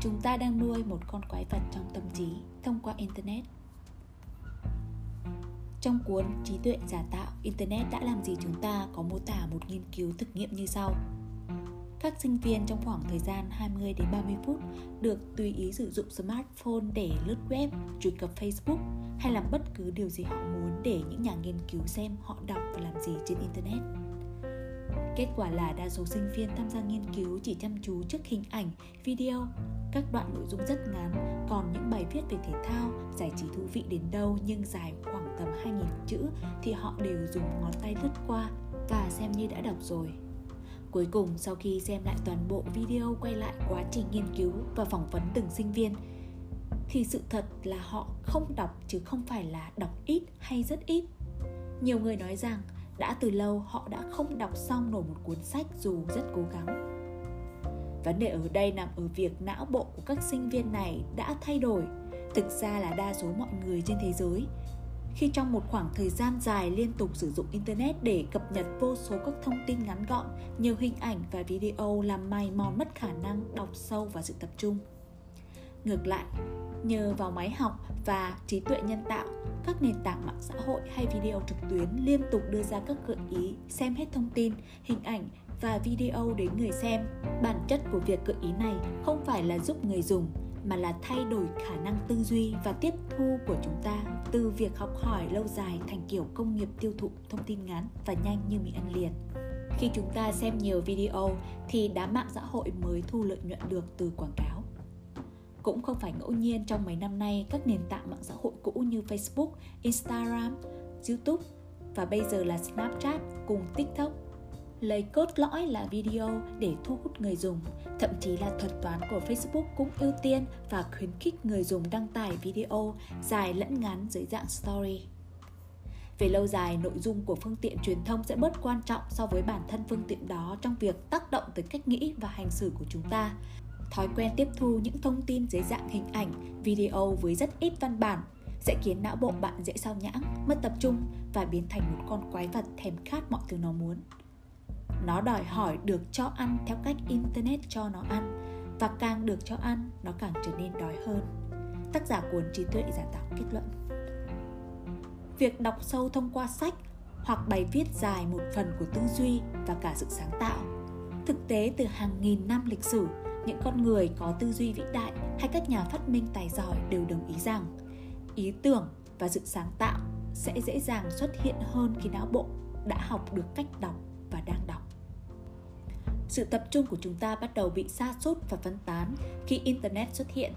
chúng ta đang nuôi một con quái vật trong tâm trí thông qua internet trong cuốn Trí tuệ giả tạo, Internet đã làm gì chúng ta có mô tả một nghiên cứu thực nghiệm như sau. Các sinh viên trong khoảng thời gian 20 đến 30 phút được tùy ý sử dụng smartphone để lướt web, truy cập Facebook hay làm bất cứ điều gì họ muốn để những nhà nghiên cứu xem họ đọc và làm gì trên Internet. Kết quả là đa số sinh viên tham gia nghiên cứu chỉ chăm chú trước hình ảnh, video, các đoạn nội dung rất ngắn, còn những bài viết về thể thao, giải trí thú vị đến đâu nhưng dài khoảng tầm 2.000 chữ thì họ đều dùng ngón tay lướt qua và xem như đã đọc rồi. Cuối cùng sau khi xem lại toàn bộ video quay lại quá trình nghiên cứu và phỏng vấn từng sinh viên thì sự thật là họ không đọc chứ không phải là đọc ít hay rất ít. Nhiều người nói rằng đã từ lâu họ đã không đọc xong nổi một cuốn sách dù rất cố gắng. Vấn đề ở đây nằm ở việc não bộ của các sinh viên này đã thay đổi. Thực ra là đa số mọi người trên thế giới khi trong một khoảng thời gian dài liên tục sử dụng internet để cập nhật vô số các thông tin ngắn gọn, nhiều hình ảnh và video làm mày mòn mất khả năng đọc sâu và sự tập trung. Ngược lại, nhờ vào máy học và trí tuệ nhân tạo, các nền tảng mạng xã hội hay video trực tuyến liên tục đưa ra các gợi ý xem hết thông tin, hình ảnh và video đến người xem. Bản chất của việc gợi ý này không phải là giúp người dùng mà là thay đổi khả năng tư duy và tiếp thu của chúng ta từ việc học hỏi lâu dài thành kiểu công nghiệp tiêu thụ thông tin ngắn và nhanh như mì ăn liền. Khi chúng ta xem nhiều video thì đám mạng xã hội mới thu lợi nhuận được từ quảng cáo. Cũng không phải ngẫu nhiên trong mấy năm nay các nền tảng mạng xã hội cũ như Facebook, Instagram, YouTube và bây giờ là Snapchat cùng TikTok lấy cốt lõi là video để thu hút người dùng. Thậm chí là thuật toán của Facebook cũng ưu tiên và khuyến khích người dùng đăng tải video dài lẫn ngắn dưới dạng story. Về lâu dài, nội dung của phương tiện truyền thông sẽ bớt quan trọng so với bản thân phương tiện đó trong việc tác động tới cách nghĩ và hành xử của chúng ta. Thói quen tiếp thu những thông tin dưới dạng hình ảnh, video với rất ít văn bản sẽ khiến não bộ bạn dễ sao nhãng, mất tập trung và biến thành một con quái vật thèm khát mọi thứ nó muốn nó đòi hỏi được cho ăn theo cách internet cho nó ăn. Và càng được cho ăn, nó càng trở nên đói hơn. Tác giả cuốn trí tuệ giả tạo kết luận. Việc đọc sâu thông qua sách hoặc bài viết dài một phần của tư duy và cả sự sáng tạo. Thực tế từ hàng nghìn năm lịch sử, những con người có tư duy vĩ đại hay các nhà phát minh tài giỏi đều đồng ý rằng ý tưởng và sự sáng tạo sẽ dễ dàng xuất hiện hơn khi não bộ đã học được cách đọc và đang đọc sự tập trung của chúng ta bắt đầu bị sa sút và phân tán khi internet xuất hiện.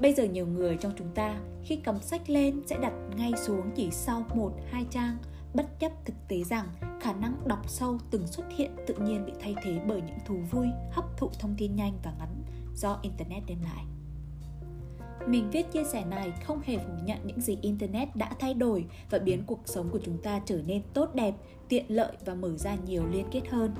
Bây giờ nhiều người trong chúng ta khi cầm sách lên sẽ đặt ngay xuống chỉ sau một, hai trang, bất chấp thực tế rằng khả năng đọc sâu từng xuất hiện tự nhiên bị thay thế bởi những thú vui, hấp thụ thông tin nhanh và ngắn do internet đem lại. Mình viết chia sẻ này không hề phủ nhận những gì internet đã thay đổi và biến cuộc sống của chúng ta trở nên tốt đẹp, tiện lợi và mở ra nhiều liên kết hơn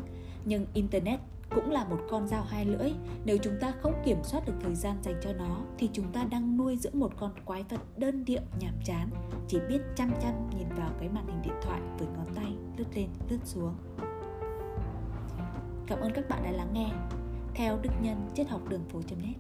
nhưng internet cũng là một con dao hai lưỡi. Nếu chúng ta không kiểm soát được thời gian dành cho nó, thì chúng ta đang nuôi dưỡng một con quái vật đơn điệu, nhàm chán. Chỉ biết chăm chăm nhìn vào cái màn hình điện thoại với ngón tay lướt lên, lướt xuống. Cảm ơn các bạn đã lắng nghe. Theo đức nhân, triết học đường phố net.